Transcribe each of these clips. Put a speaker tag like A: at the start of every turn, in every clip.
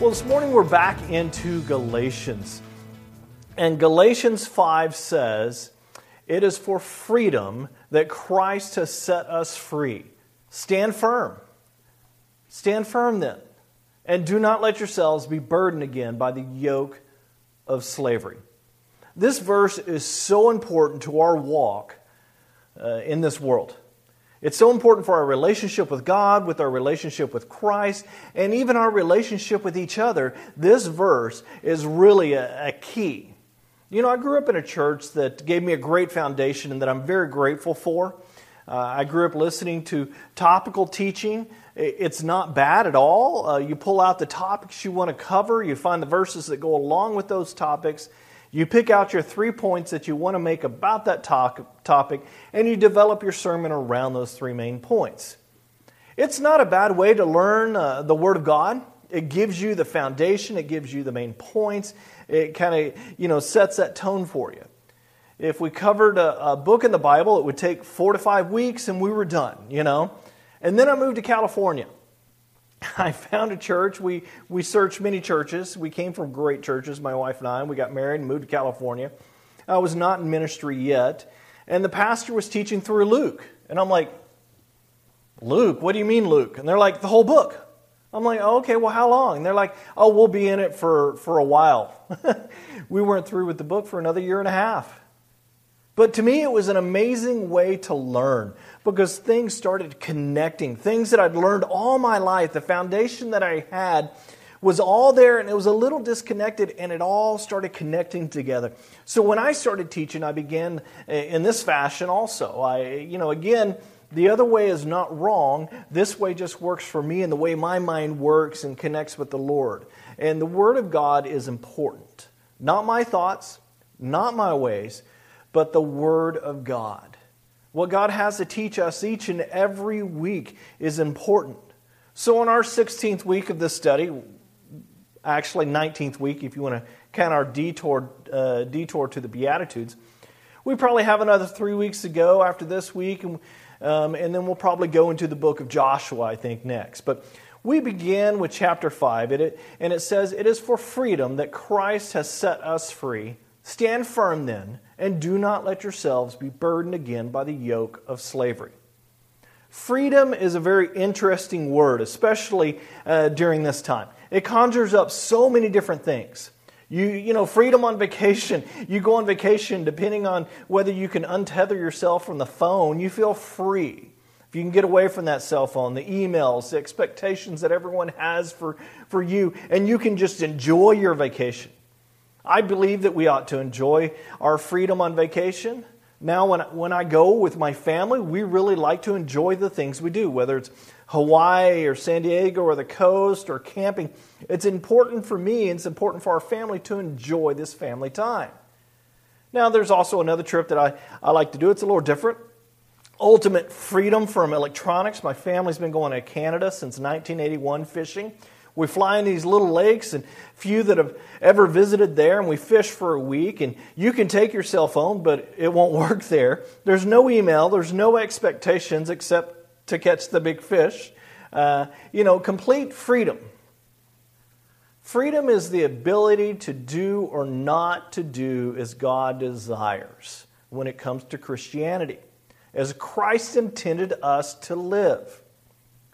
A: Well, this morning we're back into Galatians. And Galatians 5 says, It is for freedom that Christ has set us free. Stand firm. Stand firm then. And do not let yourselves be burdened again by the yoke of slavery. This verse is so important to our walk uh, in this world. It's so important for our relationship with God, with our relationship with Christ, and even our relationship with each other. This verse is really a, a, key. You know, I grew up in a church that gave me a great foundation and that I'm very grateful for. Uh, I grew up listening to topical teaching. It's not bad at all. Uh, you pull out the topics you want to cover, you find the verses that go along with those topics, you pick out your three points that you want to make about that topic, and you develop your sermon around those three main points. It's not a bad way to learn uh, the Word of God. It gives you the foundation, it gives you the main points, it kind of you know sets that tone for you. If we covered a, a book in the Bible, it would take four to five weeks and we were done, you know. And then I moved to California. I found a church. We, we searched many churches. We came from great churches, my wife and I, we got married and moved to California. I was not in ministry yet. And the pastor was teaching through Luke. And I'm like, Luke? What do you mean, Luke? And they're like, the whole book. I'm like, oh, okay, well, how long? And they're like, oh, we'll be in it for, for a while. we weren't through with the book for another year and a half. But to me, it was an amazing way to learn because things started connecting. Things that I'd learned all my life, the foundation that I had was all there and it was a little disconnected and it all started connecting together. So when I started teaching, I began eh, in this fashion also. I, you know, again, the other way is not wrong. This way just works for me and the way my mind works and connects with the Lord. And the Word of God is important. Not my thoughts, not my ways, but the Word of God. What God has to teach us each and every week is important. So, in our 16th week of this study, actually 19th week, if you want to count our detour, uh, detour to the Beatitudes, we probably have another three weeks to go after this week, and, um, and then we'll probably go into the book of Joshua, I think, next. But we begin with chapter 5, and it, and it says, It is for freedom that Christ has set us free. Stand firm then and do not let yourselves be burdened again by the yoke of slavery. Freedom is a very interesting word, especially uh, during this time. It conjures up so many different things. You, you know, freedom on vacation. You go on vacation, depending on whether you can untether yourself from the phone, you feel free. If you can get away from that cell phone, the emails, the expectations that everyone has for, for you, and you can just enjoy your vacation. I believe that we ought to enjoy our freedom on vacation. Now, when, when I go with my family, we really like to enjoy the things we do, whether it's Hawaii or San Diego or the coast or camping. It's important for me and it's important for our family to enjoy this family time. Now, there's also another trip that I, I like to do. It's a little different. Ultimate freedom from electronics. My family's been going to Canada since 1981 fishing. We fly in these little lakes, and few that have ever visited there, and we fish for a week. And you can take your cell phone, but it won't work there. There's no email, there's no expectations except to catch the big fish. Uh, you know, complete freedom. Freedom is the ability to do or not to do as God desires when it comes to Christianity, as Christ intended us to live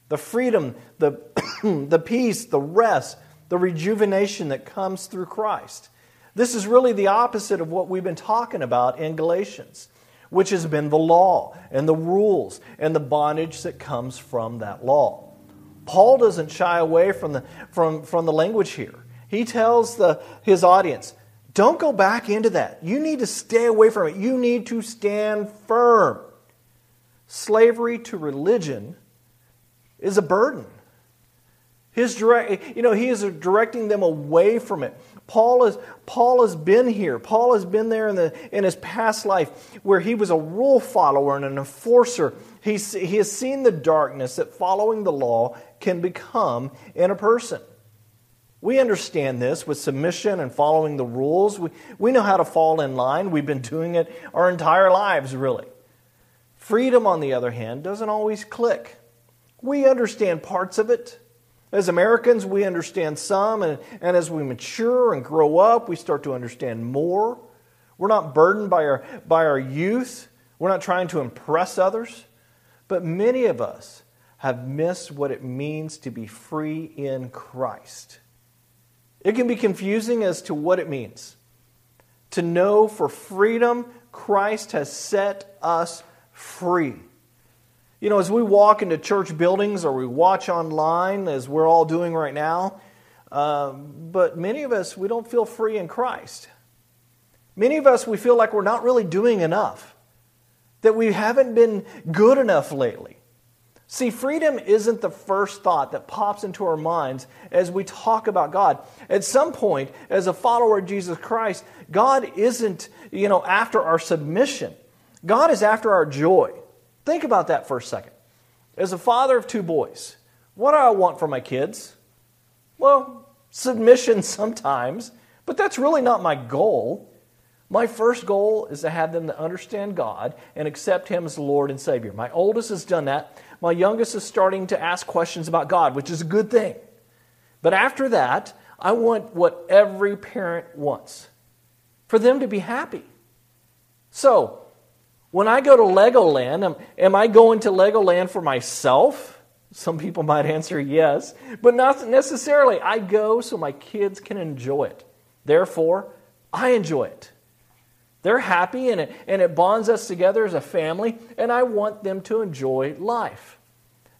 A: the freedom, the, the peace, the rest, the rejuvenation that comes through Christ. This is really the opposite of what we've been talking about in Galatians, which has been the law and the rules and the bondage that comes from that law. Paul doesn't shy away from the, from, from the language here. He tells the, his audience, don't go back into that. You need to stay away from it. You need to stand firm. Slavery to religion is a burden. His direct, you know, he is directing them away from it. Paul is Paul has been here. Paul has been there in the in his past life where he was a rule follower and an enforcer. He's, he has seen the darkness that following the law can become in a person. We understand this with submission and following the rules. We, we know how to fall in line. We've been doing it our entire lives, really. Freedom, on the other hand, doesn't always click. We understand parts of it. As Americans, we understand some, and, and as we mature and grow up, we start to understand more. We're not burdened by our, by our youth, we're not trying to impress others. But many of us have missed what it means to be free in Christ. It can be confusing as to what it means. To know for freedom, Christ has set us free. You know, as we walk into church buildings or we watch online, as we're all doing right now, uh, but many of us, we don't feel free in Christ. Many of us, we feel like we're not really doing enough, that we haven't been good enough lately. See, freedom isn't the first thought that pops into our minds as we talk about God. At some point, as a follower of Jesus Christ, God isn't, you know, after our submission. God is after our joy. Think about that for a second. As a father of two boys, what do I want for my kids? Well, submission sometimes, but that's really not my goal. My first goal is to have them to understand God and accept Him as Lord and Savior. My oldest has done that. My youngest is starting to ask questions about God, which is a good thing. But after that, I want what every parent wants for them to be happy. So, when I go to Legoland, am, am I going to Legoland for myself? Some people might answer yes, but not necessarily. I go so my kids can enjoy it. Therefore, I enjoy it. They're happy and it, and it bonds us together as a family, and I want them to enjoy life.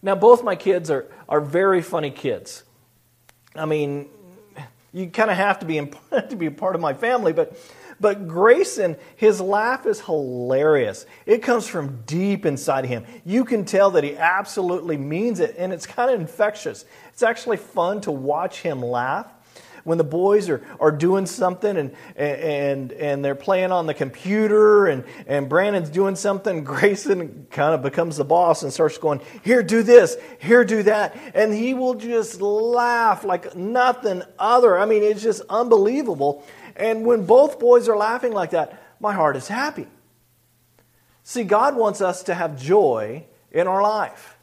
A: Now, both my kids are, are very funny kids. I mean, you kind of have to be, to be a part of my family, but, but Grayson, his laugh is hilarious. It comes from deep inside him. You can tell that he absolutely means it, and it's kind of infectious. It's actually fun to watch him laugh when the boys are, are doing something and, and, and they're playing on the computer and, and Brandon's doing something, Grayson kind of becomes the boss and starts going, Here, do this, here, do that. And he will just laugh like nothing other. I mean, it's just unbelievable. And when both boys are laughing like that, my heart is happy. See, God wants us to have joy in our life.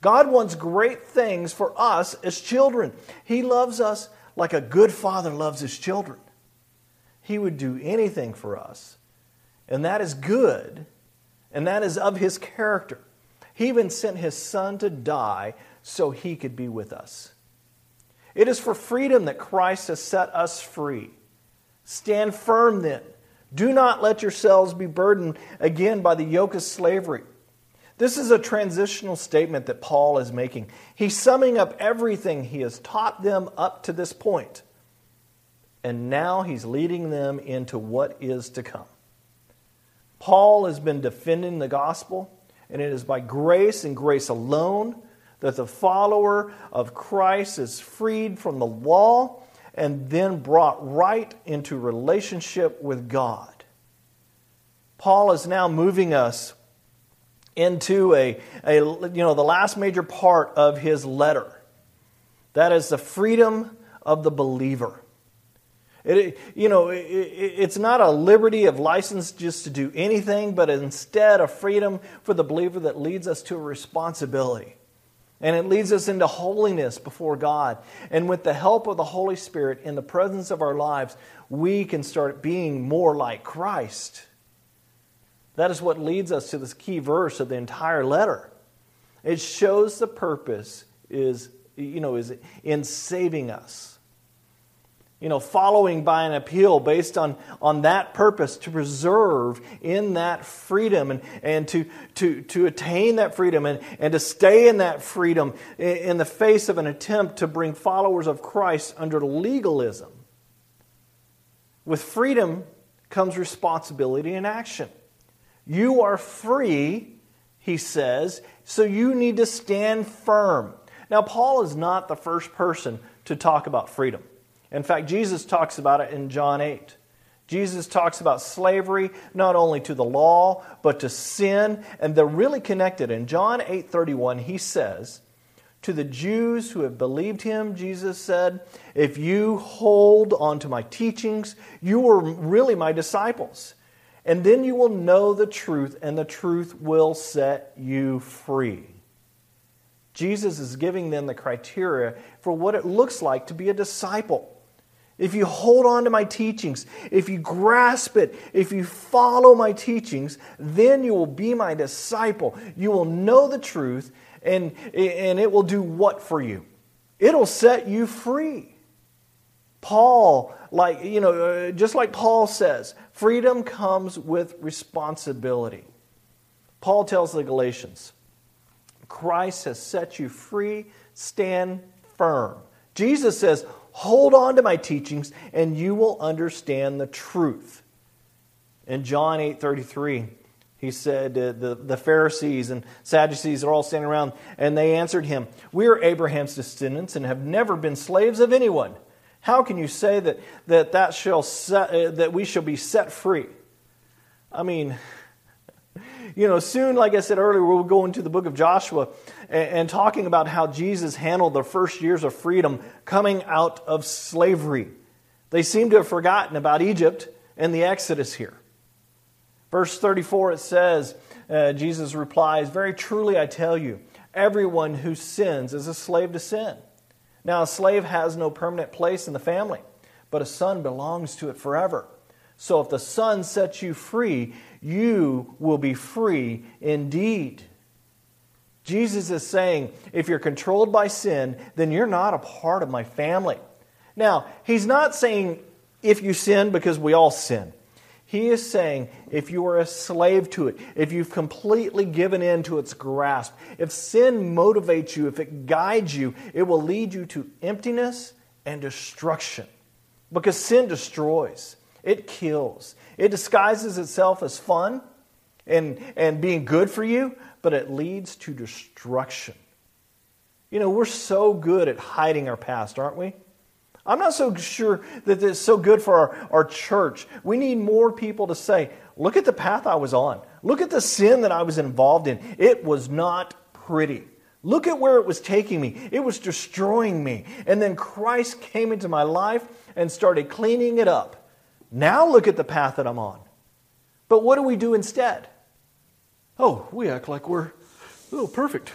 A: God wants great things for us as children. He loves us like a good father loves his children. He would do anything for us. And that is good, and that is of his character. He even sent his son to die so he could be with us. It is for freedom that Christ has set us free. Stand firm then. Do not let yourselves be burdened again by the yoke of slavery. This is a transitional statement that Paul is making. He's summing up everything he has taught them up to this. And now he's leading them into what is to come. Paul has been defending the gospel, and it is by grace and grace alone that the follower of Christ is freed from the law and then brought right into relationship with God. Paul is now moving us into a, a you know the last major part of his letter. That is the freedom of the believer. It, you know, it, it's not a liberty of license just to do anything, but instead a freedom for the believer that leads us to a responsibility. And it leads us into holiness before God. And with the help of the Holy Spirit in the presence of our lives, we can start being more like Christ. That is what leads us to this key verse of the entire letter. It shows the purpose is, you know, is in saving us. You know, following by an appeal based on, on that purpose to preserve in that freedom and, and to, to, to attain that freedom and, and to stay in that freedom in, in the face of an attempt to bring followers of Christ under legalism. With freedom comes responsibility and action. You are free, he says, so you need to stand firm. Now, Paul is not the first person to talk about freedom. In fact, Jesus talks about it in John 8. Jesus talks about slavery not only to the law but to sin and they're really connected. In John 8:31 he says, to the Jews who have believed him, Jesus said, if you hold on to my teachings, you are really my disciples. And then you will know the truth, and the truth will set you free. Jesus is giving them the criteria for what it looks like to be a disciple. If you hold on to my teachings, if you grasp it, if you follow my teachings, then you will be my disciple. You will know the truth, and, and it will do what for you? It'll set you free. Paul, like, you know, uh, just like Paul says, freedom comes with responsibility. Paul tells the Galatians, Christ has set you free, stand firm. Jesus says, hold on to my teachings and you will understand the truth. In John 8 33, he said, uh, the, the Pharisees and Sadducees are all standing around, and they answered him, We are Abraham's descendants and have never been slaves of anyone. How can you say that, that, that, shall set, uh, that we shall be set free? I mean, you know, soon, like I said earlier, we'll go into the book of Joshua and, and talking about how Jesus handled the first years of freedom coming out of slavery. They seem to have forgotten about Egypt and the Exodus here. Verse 34, it says, uh, Jesus replies, Very truly I tell you, everyone who sins is a slave to sin. Now, a slave has no permanent place in the family, but a son belongs to it forever. So if the son sets you free, you will be free indeed. Jesus is saying, if you're controlled by sin, then you're not a part of my family. Now, he's not saying if you sin because we all sin. He is saying if you are a slave to it, if you've completely given in to its grasp, if sin motivates you, if it guides you, it will lead you to emptiness and destruction. Because sin destroys, it kills, it disguises itself as fun and, and being good for you, but it leads to destruction. You know, we're so good at hiding our past, aren't we? I'm not so sure that it's so good for our, our church. We need more people to say, look at the path I was on. Look at the sin that I was involved in. It was not pretty. Look at where it was taking me. It was destroying me. And then Christ came into my life and started cleaning it up. Now look at the path that I'm on. But what do we do instead? Oh, we act like we're oh perfect.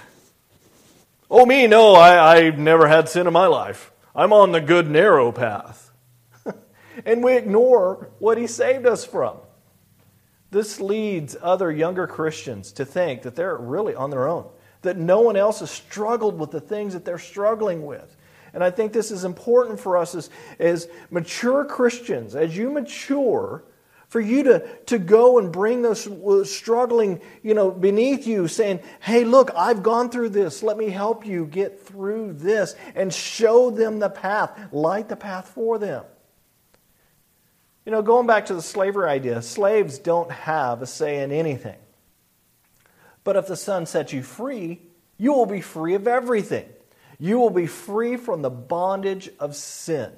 A: Oh me, no, I, I've never had sin in my life. I'm on the good narrow path. and we ignore what he saved us from. This leads other younger Christians to think that they're really on their own, that no one else has struggled with the things that they're struggling with. And I think this is important for us as, as mature Christians. As you mature, for you to, to go and bring those struggling, you know, beneath you, saying, hey, look, I've gone through this. Let me help you get through this and show them the path, light the path for them. You know, going back to the slavery idea, slaves don't have a say in anything. But if the Son sets you free, you will be free of everything. You will be free from the bondage of sin.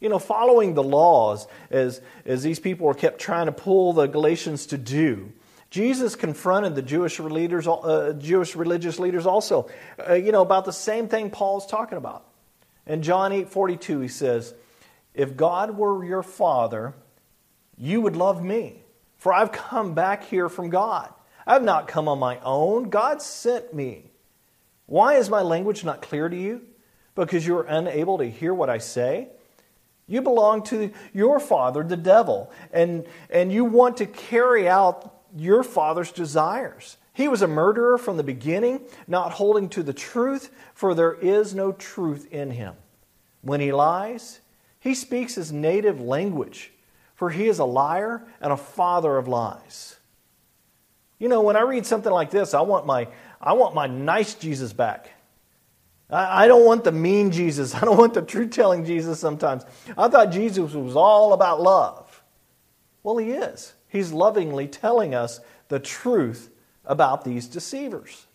A: You know, following the laws, as, as these people were kept trying to pull the Galatians to do, Jesus confronted the Jewish leaders, uh, Jewish religious leaders also, uh, you know, about the same thing Paul's talking about. In John 8 42, he says, If God were your father, you would love me, for I've come back here from God. I've not come on my own. God sent me. Why is my language not clear to you? Because you are unable to hear what I say? You belong to your father, the devil, and, and you want to carry out your father's desires. He was a murderer from the beginning, not holding to the truth, for there is no truth in him. When he lies, he speaks his native language, for he is a liar and a father of lies. You know, when I read something like this, I want my, I want my nice Jesus back. I don't want the mean Jesus. I don't want the truth telling Jesus sometimes. I thought Jesus was all about love. Well, he is. He's lovingly telling us the truth about these deceivers.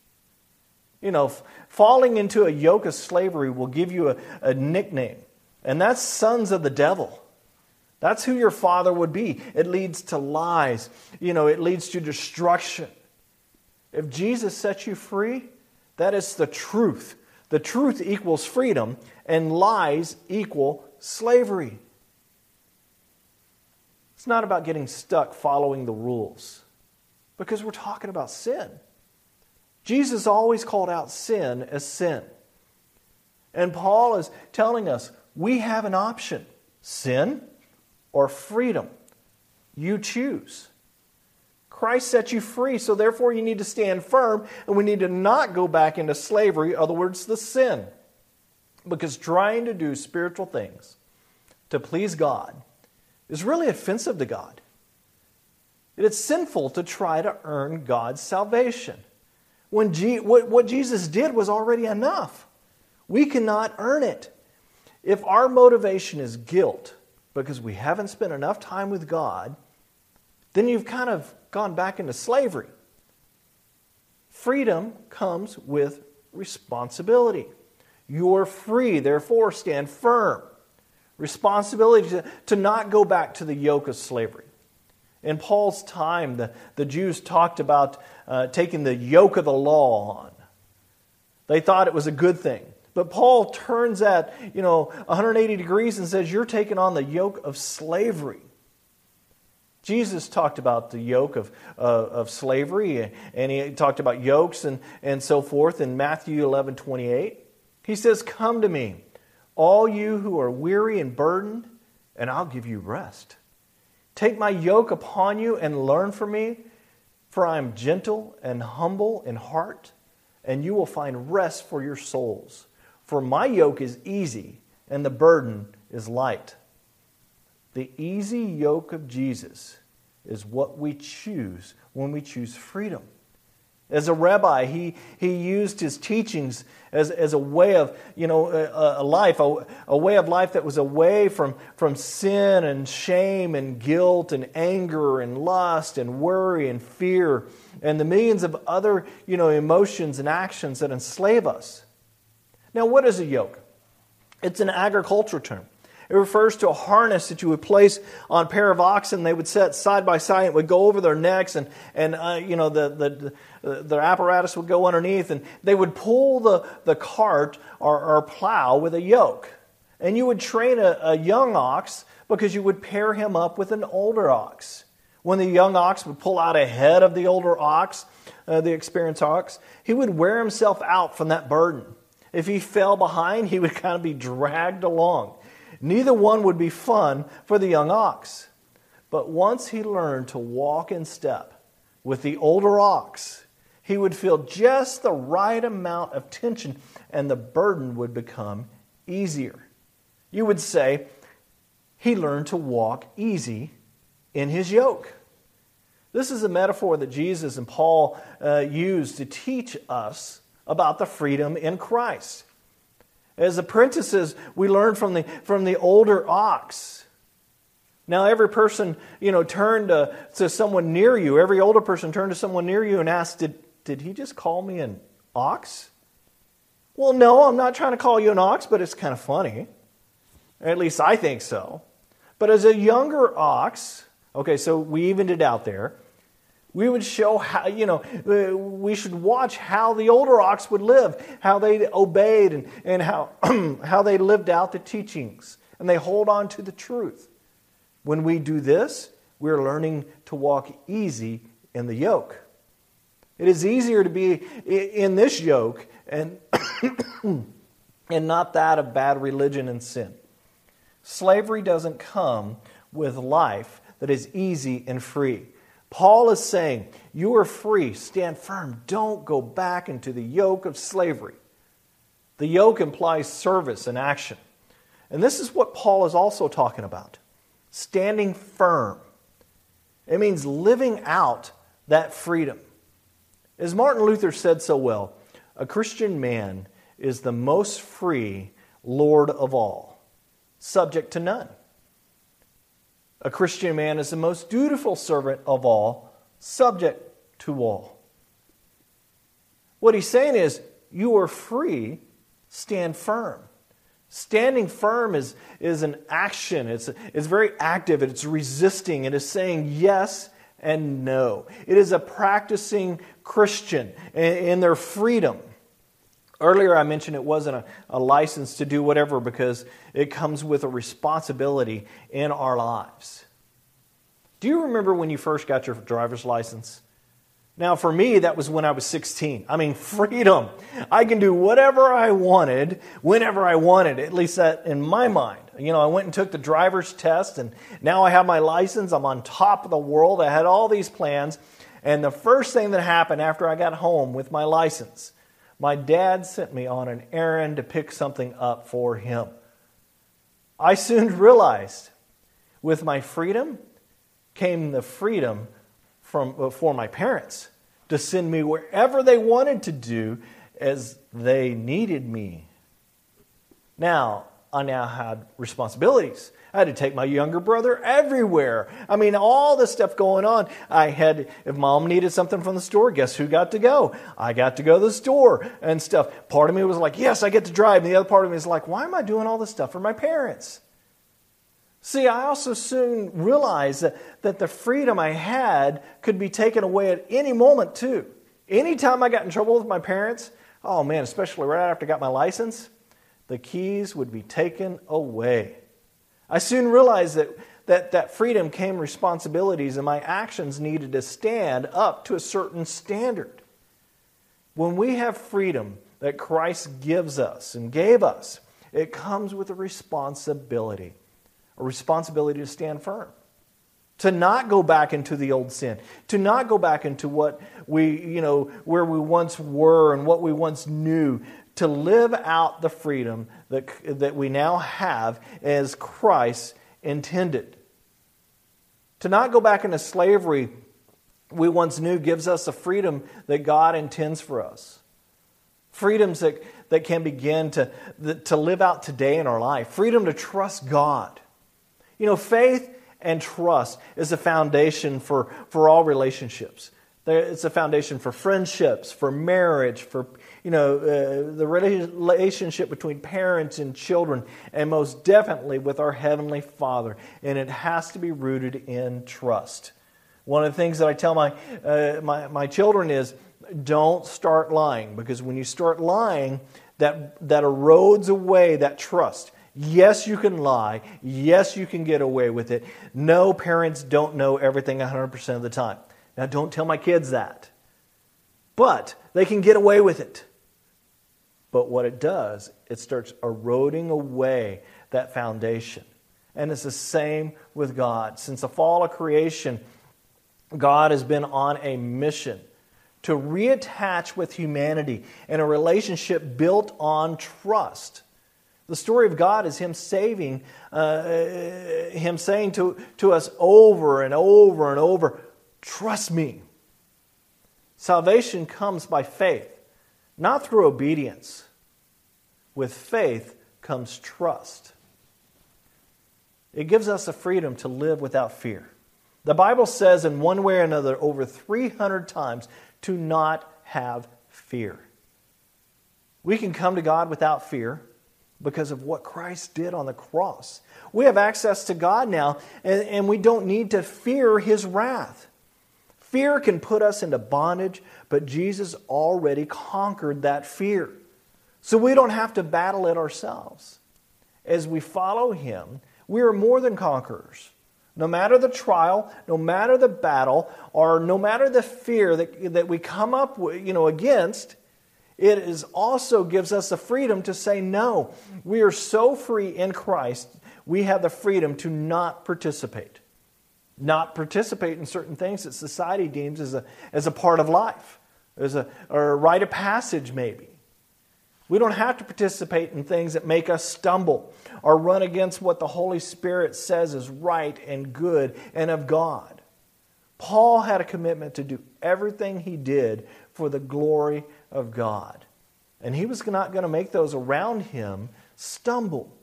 A: You know, falling into a yoke of slavery will give you a, a nickname, and that's sons of the devil. That's who your father would be. It leads to lies, you know, it leads to destruction. If Jesus sets you free, that is the truth. The truth equals freedom, and lies equal slavery. It's not about getting stuck following the rules because we're talking about sin. Jesus always called out sin as sin. And Paul is telling us we have an option sin or freedom. You choose. Christ set you free, so therefore you need to stand firm and we need to not go back into slavery, other words, the sin. Because trying to do spiritual things to please God is really offensive to God. It is sinful to try to earn God's salvation. When G- what, what Jesus did was already enough. We cannot earn it. If our motivation is guilt because we haven't spent enough time with God, then you've kind of gone back into slavery. Freedom comes with responsibility. You're free, therefore stand firm. Responsibility to, to not go back to the yoke of slavery. In Paul's time, the, the Jews talked about uh, taking the yoke of the law on. They thought it was a good thing. But Paul turns at, you know, 180 degrees and says, You're taking on the yoke of slavery. Jesus talked about the yoke of, uh, of slavery, and he talked about yokes and, and so forth in Matthew 11 28. He says, Come to me, all you who are weary and burdened, and I'll give you rest. Take my yoke upon you and learn from me, for I am gentle and humble in heart, and you will find rest for your souls. For my yoke is easy, and the burden is light. The easy yoke of Jesus is what we choose when we choose freedom. As a rabbi, he, he used his teachings as, as a way of, you know, a, a life, a, a way of life that was away from, from sin and shame and guilt and anger and lust and worry and fear and the millions of other, you know, emotions and actions that enslave us. Now, what is a yoke? It's an agricultural term. It refers to a harness that you would place on a pair of oxen. They would set side by side. It would go over their necks, and, and uh, you know, the, the, the apparatus would go underneath, and they would pull the, the cart or, or plow with a yoke. And you would train a, a young ox because you would pair him up with an older ox. When the young ox would pull out ahead of the older ox, uh, the experienced ox, he would wear himself out from that burden. If he fell behind, he would kind of be dragged along. Neither one would be fun for the young ox. But once he learned to walk in step with the older ox, he would feel just the right amount of tension and the burden would become easier. You would say he learned to walk easy in his yoke. This is a metaphor that Jesus and Paul uh, used to teach us about the freedom in Christ. As apprentices, we learn from the, from the older ox. Now, every person, you know, turned to, to someone near you, every older person turned to someone near you and asked, did, did he just call me an ox? Well, no, I'm not trying to call you an ox, but it's kind of funny. At least I think so. But as a younger ox, okay, so we evened it out there. We would show how, you know, we should watch how the older ox would live, how they obeyed, and, and how, how they lived out the teachings, and they hold on to the truth. When we do this, we're learning to walk easy in the yoke. It is easier to be in this yoke and, and not that of bad religion and sin. Slavery doesn't come with life that is easy and free. Paul is saying, You are free, stand firm, don't go back into the yoke of slavery. The yoke implies service and action. And this is what Paul is also talking about standing firm. It means living out that freedom. As Martin Luther said so well, a Christian man is the most free Lord of all, subject to none. A Christian man is the most dutiful servant of all, subject to all. What he's saying is, you are free, stand firm. Standing firm is, is an action, it's, it's very active, it's resisting, it is saying yes and no. It is a practicing Christian in, in their freedom. Earlier, I mentioned it wasn't a, a, license to do whatever because it comes with a responsibility in our lives. Do you remember when you first got your driver's license? Now, for me, that was when I was 16. I mean, freedom. I can do whatever I wanted, whenever I wanted, at least that in my mind. You know, I went and took the driver's test, and now I have my license. I'm on top of the world. I had all these plans. And the first thing that happened after I got home with my license, my dad sent me on an errand to pick something up for him. I soon realized with my freedom came the freedom from, for my parents to send me wherever they wanted to do as they needed me. Now, I now had responsibilities. I had to take my younger brother everywhere. I mean, all this stuff going on. I had, if mom needed something from the store, guess who got to go? I got to go to the store and stuff. Part of me was like, yes, I get to drive. And the other part of me is like, why am I doing all this stuff for my parents? See, I also soon realized that, that the freedom I had could be taken away at any moment, too. Anytime I got in trouble with my parents, oh man, especially right after I got my license, the keys would be taken away. I soon realized that that, that freedom came responsibilities, and my actions needed to stand up to a certain standard. When we have freedom that Christ gives us and gave us, it comes with a responsibility a responsibility to stand firm, to not go back into the old sin, to not go back into what we, you know, where we once were and what we once knew, to live out the freedom that, that we now have as Christ intended. To not go back into slavery we once knew gives us a freedom that God intends for us. Freedoms that, that can begin to, to live out today in our life. Freedom to trust God. You know, faith and trust is a foundation for, for all relationships. It's a foundation for friendships, for marriage, for you know uh, the relationship between parents and children, and most definitely with our heavenly Father. And it has to be rooted in trust. One of the things that I tell my uh, my, my children is, don't start lying because when you start lying, that that erodes away that trust. Yes, you can lie. Yes, you can get away with it. No, parents don't know everything 100% of the time. Now, don't tell my kids that. But they can get away with it. But what it does, it starts eroding away that foundation. And it's the same with God. Since the fall of creation, God has been on a mission to reattach with humanity in a relationship built on trust. The story of God is Him saving, uh, Him saying to, to us over and over and over, Trust me. Salvation comes by faith, not through obedience. With faith comes trust. It gives us the freedom to live without fear. The Bible says, in one way or another, over 300 times, to not have fear. We can come to God without fear because of what Christ did on the cross. We have access to God now, and, and we don't need to fear his wrath. Fear can put us into bondage, but Jesus already conquered that fear. So we don't have to battle it ourselves. As we follow him, we are more than conquerors. No matter the trial, no matter the battle, or no matter the fear that, that we come up with, you know, against, it is also gives us the freedom to say no. We are so free in Christ, we have the freedom to not participate. Not participate in certain things that society deems as a, as a part of life, as a, or a rite of passage, maybe. We don't have to participate in things that make us stumble or run against what the Holy Spirit says is right and good and of God. Paul had a commitment to do everything he did for the glory of God. And he was not going to make those around him stumble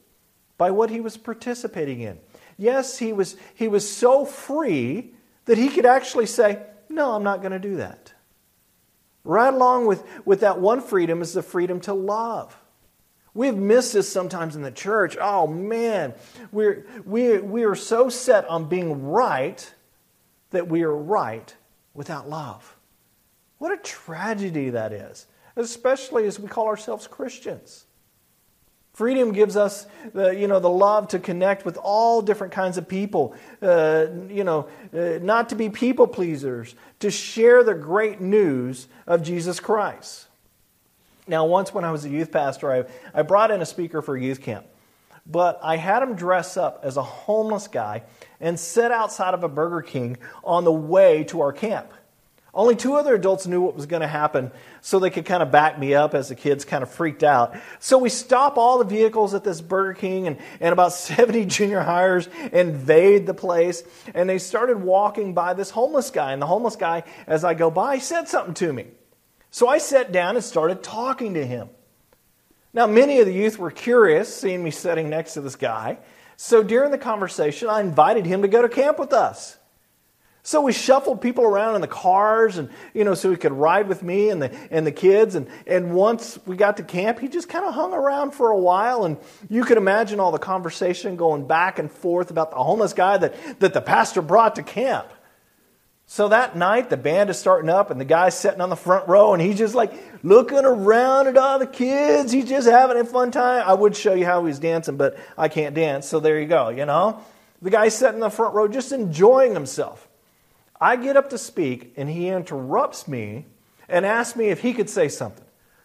A: by what he was participating in. Yes, he was, he was so free that he could actually say, No, I'm not going to do that. Right along with, with that one freedom is the freedom to love. We've missed this sometimes in the church. Oh man, we're, we, we are so set on being right that we are right without love. What a tragedy that is, especially as we call ourselves Christians. Freedom gives us the, you know, the love to connect with all different kinds of people, uh, you know, uh, not to be people pleasers, to share the great news of Jesus Christ. Now, once when I was a youth pastor, I, I brought in a speaker for a youth camp, but I had him dress up as a homeless guy and sit outside of a Burger King on the way to our camp. Only two other adults knew what was going to happen, so they could kind of back me up as the kids kind of freaked out. So we stop all the vehicles at this Burger King, and, and about 70 junior hires invade the place, and they started walking by this homeless guy. And the homeless guy, as I go by, said something to me. So I sat down and started talking to him. Now, many of the youth were curious, seeing me sitting next to this guy. So during the conversation, I invited him to go to camp with us. So we shuffled people around in the cars and, you know, so he could ride with me and the, and the kids. And, and once we got to camp, he just kind of hung around for a while. And you could imagine all the conversation going back and forth about the homeless guy that, that the pastor brought to camp. So that night, the band is starting up, and the guy's sitting on the front row, and he's just like looking around at all the kids. He's just having a fun time. I would show you how he's dancing, but I can't dance, so there you go, you know? The guy's sitting in the front row, just enjoying himself. I get up to speak, and he interrupts me and asks me if he could say something.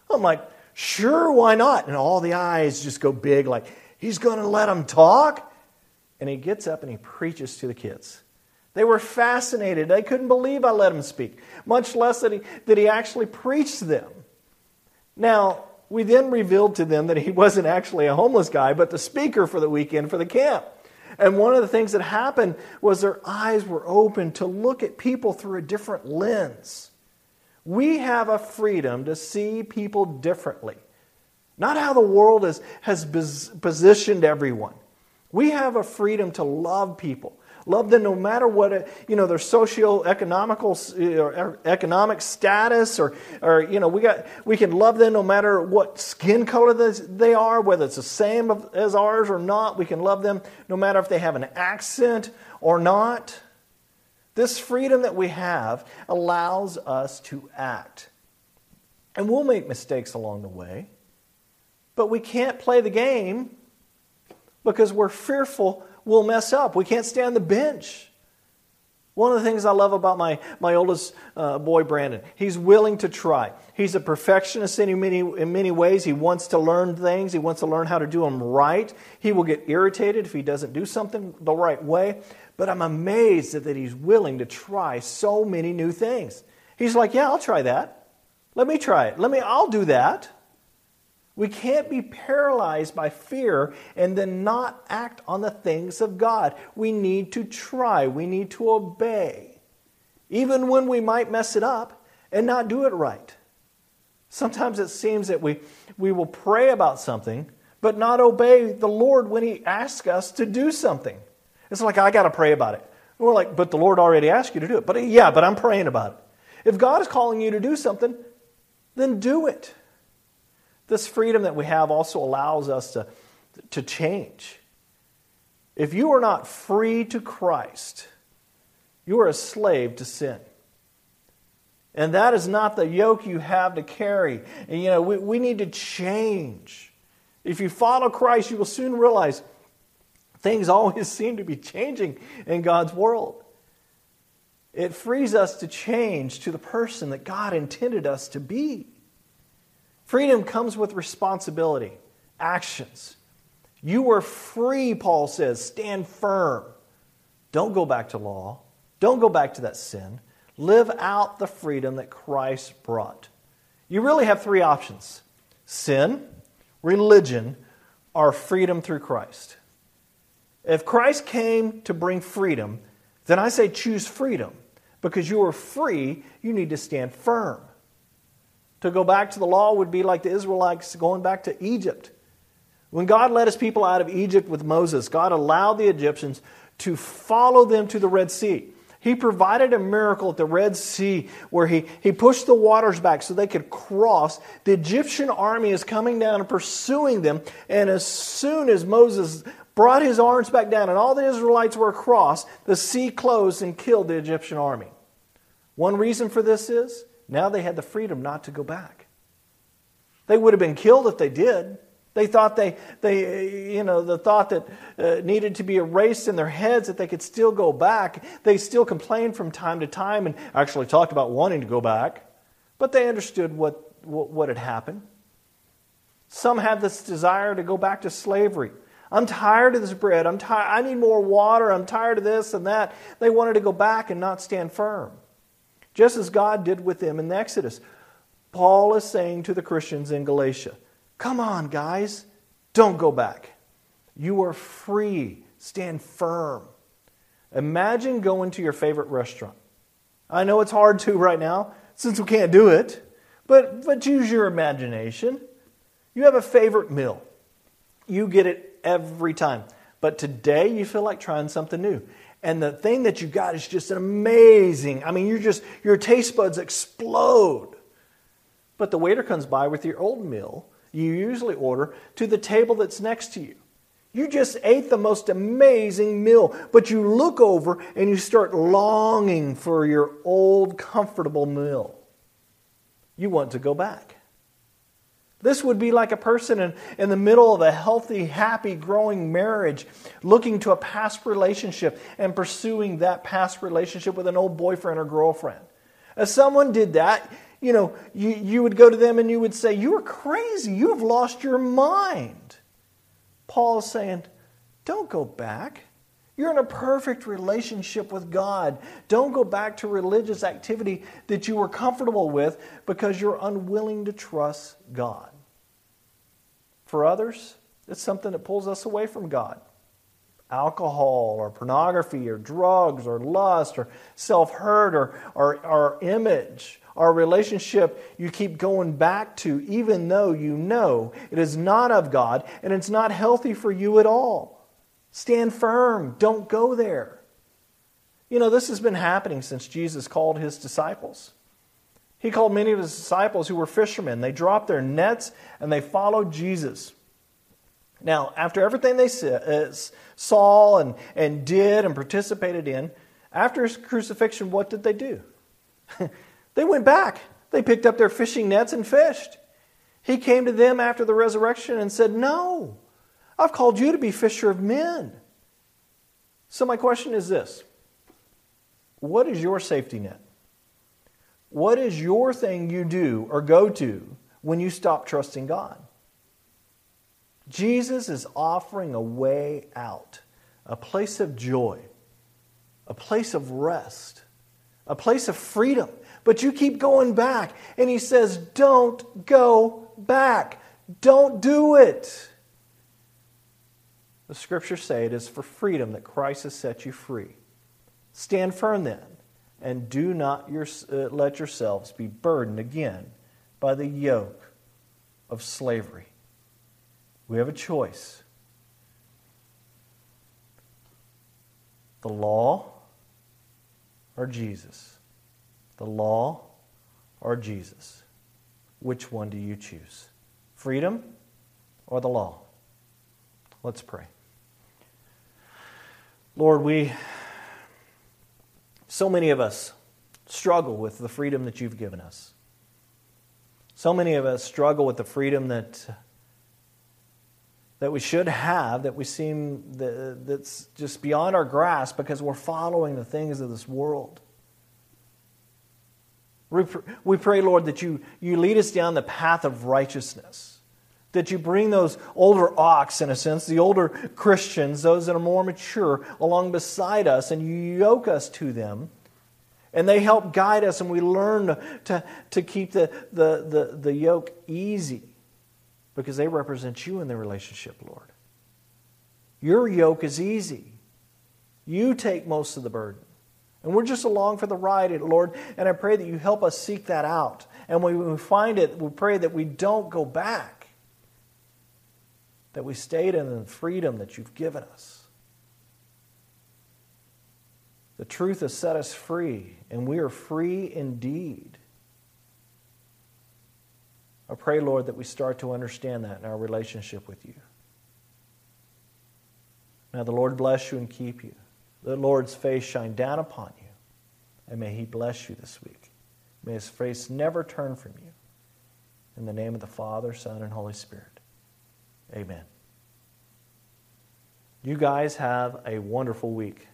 A: I'm like, sure, why not? And all the eyes just go big, like, he's going to let him talk? And he gets up and he preaches to the kids. They were fascinated. They couldn't believe I let him speak, much less that he, that he actually preached to them. Now, we then revealed to them that he wasn't actually a homeless guy, but the speaker for the weekend for the camp. And one of the things that happened was their eyes were open to look at people through a different lens. We have a freedom to see people differently, not how the world is, has positioned everyone. We have a freedom to love people Love them no matter what, uh, you know, their socio-economical uh, or er, economic status or, or, you know, we, got, we can love them no matter what skin color they are, whether it's the same as ours or not. We can love them no matter if they have an accent or not. This freedom that we have allows us to act. And we'll make mistakes along the way, but we can't play the game because we're fearful we'll mess up. We can't stay on the bench. One of the things I love about my, my oldest uh, boy, Brandon, he's willing to try. He's a perfectionist in many, in many ways. He wants to learn things, he wants to learn how to do them right. He will get irritated if he doesn't do something the right way. But I'm amazed that he's willing to try so many new things. He's like, Yeah, I'll try that. Let me try it. Let me, I'll do that. We can't be paralyzed by fear and then not act on the things of God. We need to try, we need to obey, even when we might mess it up and not do it right. Sometimes it seems that we, we will pray about something, but not obey the Lord when He asks us to do something. It's like, I got to pray about it. And we're like, but the Lord already asked you to do it. But yeah, but I'm praying about it. If God is calling you to do something, then do it. This freedom that we have also allows us to, to change. If you are not free to Christ, you are a slave to sin. And that is not the yoke you have to carry. And you know, we, we need to change. If you follow Christ, you will soon realize things always seem to be changing in God's world. It frees us to change to the person that God intended us to be. Freedom comes with responsibility, actions. You were free, Paul says. Stand firm. Don't go back to law. Don't go back to that sin. Live out the freedom that Christ brought. You really have three options sin, religion, or freedom through Christ. If Christ came to bring freedom, then I say choose freedom. Because you are free, you need to stand firm. To go back to the law would be like the Israelites going back to Egypt. When God led his people out of Egypt with Moses, God allowed the Egyptians to follow them to the Red Sea. He provided a miracle at the Red Sea where he, he pushed the waters back so they could cross. The Egyptian army is coming down and pursuing them. And as soon as Moses brought his arms back down and all the Israelites were across, the sea closed and killed the Egyptian army. One reason for this is now they had the freedom not to go back. They would have been killed if they did, They thought they, they you know, the thought that uh, needed to be erased in their heads that they could still go back. They still complained from time to time and actually talked about wanting to go back, but they understood what, what, what had happened. Some had this desire to go back to slavery. I'm tired of this bread. I'm tired. I need more water. I'm tired of this and that. They wanted to go back and not stand firm, just as God did with them in the Exodus. Paul is saying to the Christians in Galatia, Come on, guys, don't go back. You are free. Stand firm. Imagine going to your favorite restaurant. I know it's hard to right now since we can't do it, but, but use your imagination. You have a favorite meal, you get it every time. But today you feel like trying something new. And the thing that you got is just amazing. I mean, you're just, your taste buds explode. But the waiter comes by with your old meal you usually order to the table that's next to you. You just ate the most amazing meal, but you look over and you start longing for your old comfortable meal. You want to go back. This would be like a person in, in the middle of a healthy, happy, growing marriage looking to a past relationship and pursuing that past relationship with an old boyfriend or girlfriend. If someone did that, you know, you, you would go to them and you would say, You are crazy. You have lost your mind. Paul is saying, Don't go back. You're in a perfect relationship with God. Don't go back to religious activity that you were comfortable with because you're unwilling to trust God. For others, it's something that pulls us away from God alcohol or pornography or drugs or lust or self hurt or, or image our relationship you keep going back to, even though you know it is not of God and it's not healthy for you at all. Stand firm. Don't go there. You know, this has been happening since Jesus called his disciples. He called many of his disciples who were fishermen. They dropped their nets and they followed Jesus. Now, after everything they uh, saw and, and did and participated in, after his crucifixion, what did they do? They went back. They picked up their fishing nets and fished. He came to them after the resurrection and said, No, I've called you to be fisher of men. So, my question is this What is your safety net? What is your thing you do or go to when you stop trusting God? Jesus is offering a way out, a place of joy, a place of rest, a place of freedom but you keep going back. And he says, Don't go back. Don't do it. The scriptures say it is for freedom that Christ has set you free. Stand firm then, and do not your, uh, let yourselves be burdened again by the yoke of slavery. We have a choice. The law or Jesus? the law or Jesus? Which one do you choose? Freedom or the law? Let's pray. Lord, we, so many of us struggle with the freedom that you've given us. So many of us struggle with the freedom that, that we should have, that we seem that, that's just beyond our grasp because we're following the things of this world. We pray, Lord, that you, you lead us down the path of righteousness. That you bring those older ox, in a sense, the older Christians, those that are more mature, along beside us, and you yoke us to them. And they help guide us, and we learn to, to keep the, the, the, the yoke easy because they represent you in the relationship, Lord. Your yoke is easy, you take most of the burden. And we're just along for the ride, Lord. And I pray that you help us seek that out. And when we find it, we pray that we don't go back, that we stayed in the freedom that you've given us. The truth has set us free, and we are free indeed. I pray, Lord, that we start to understand that in our relationship with you. Now, the Lord bless you and keep you the Lord's face shine down upon you, and may he bless you this week. May his face never turn from you. In the name of the Father, Son, and Holy Spirit. Amen. You guys have a wonderful week.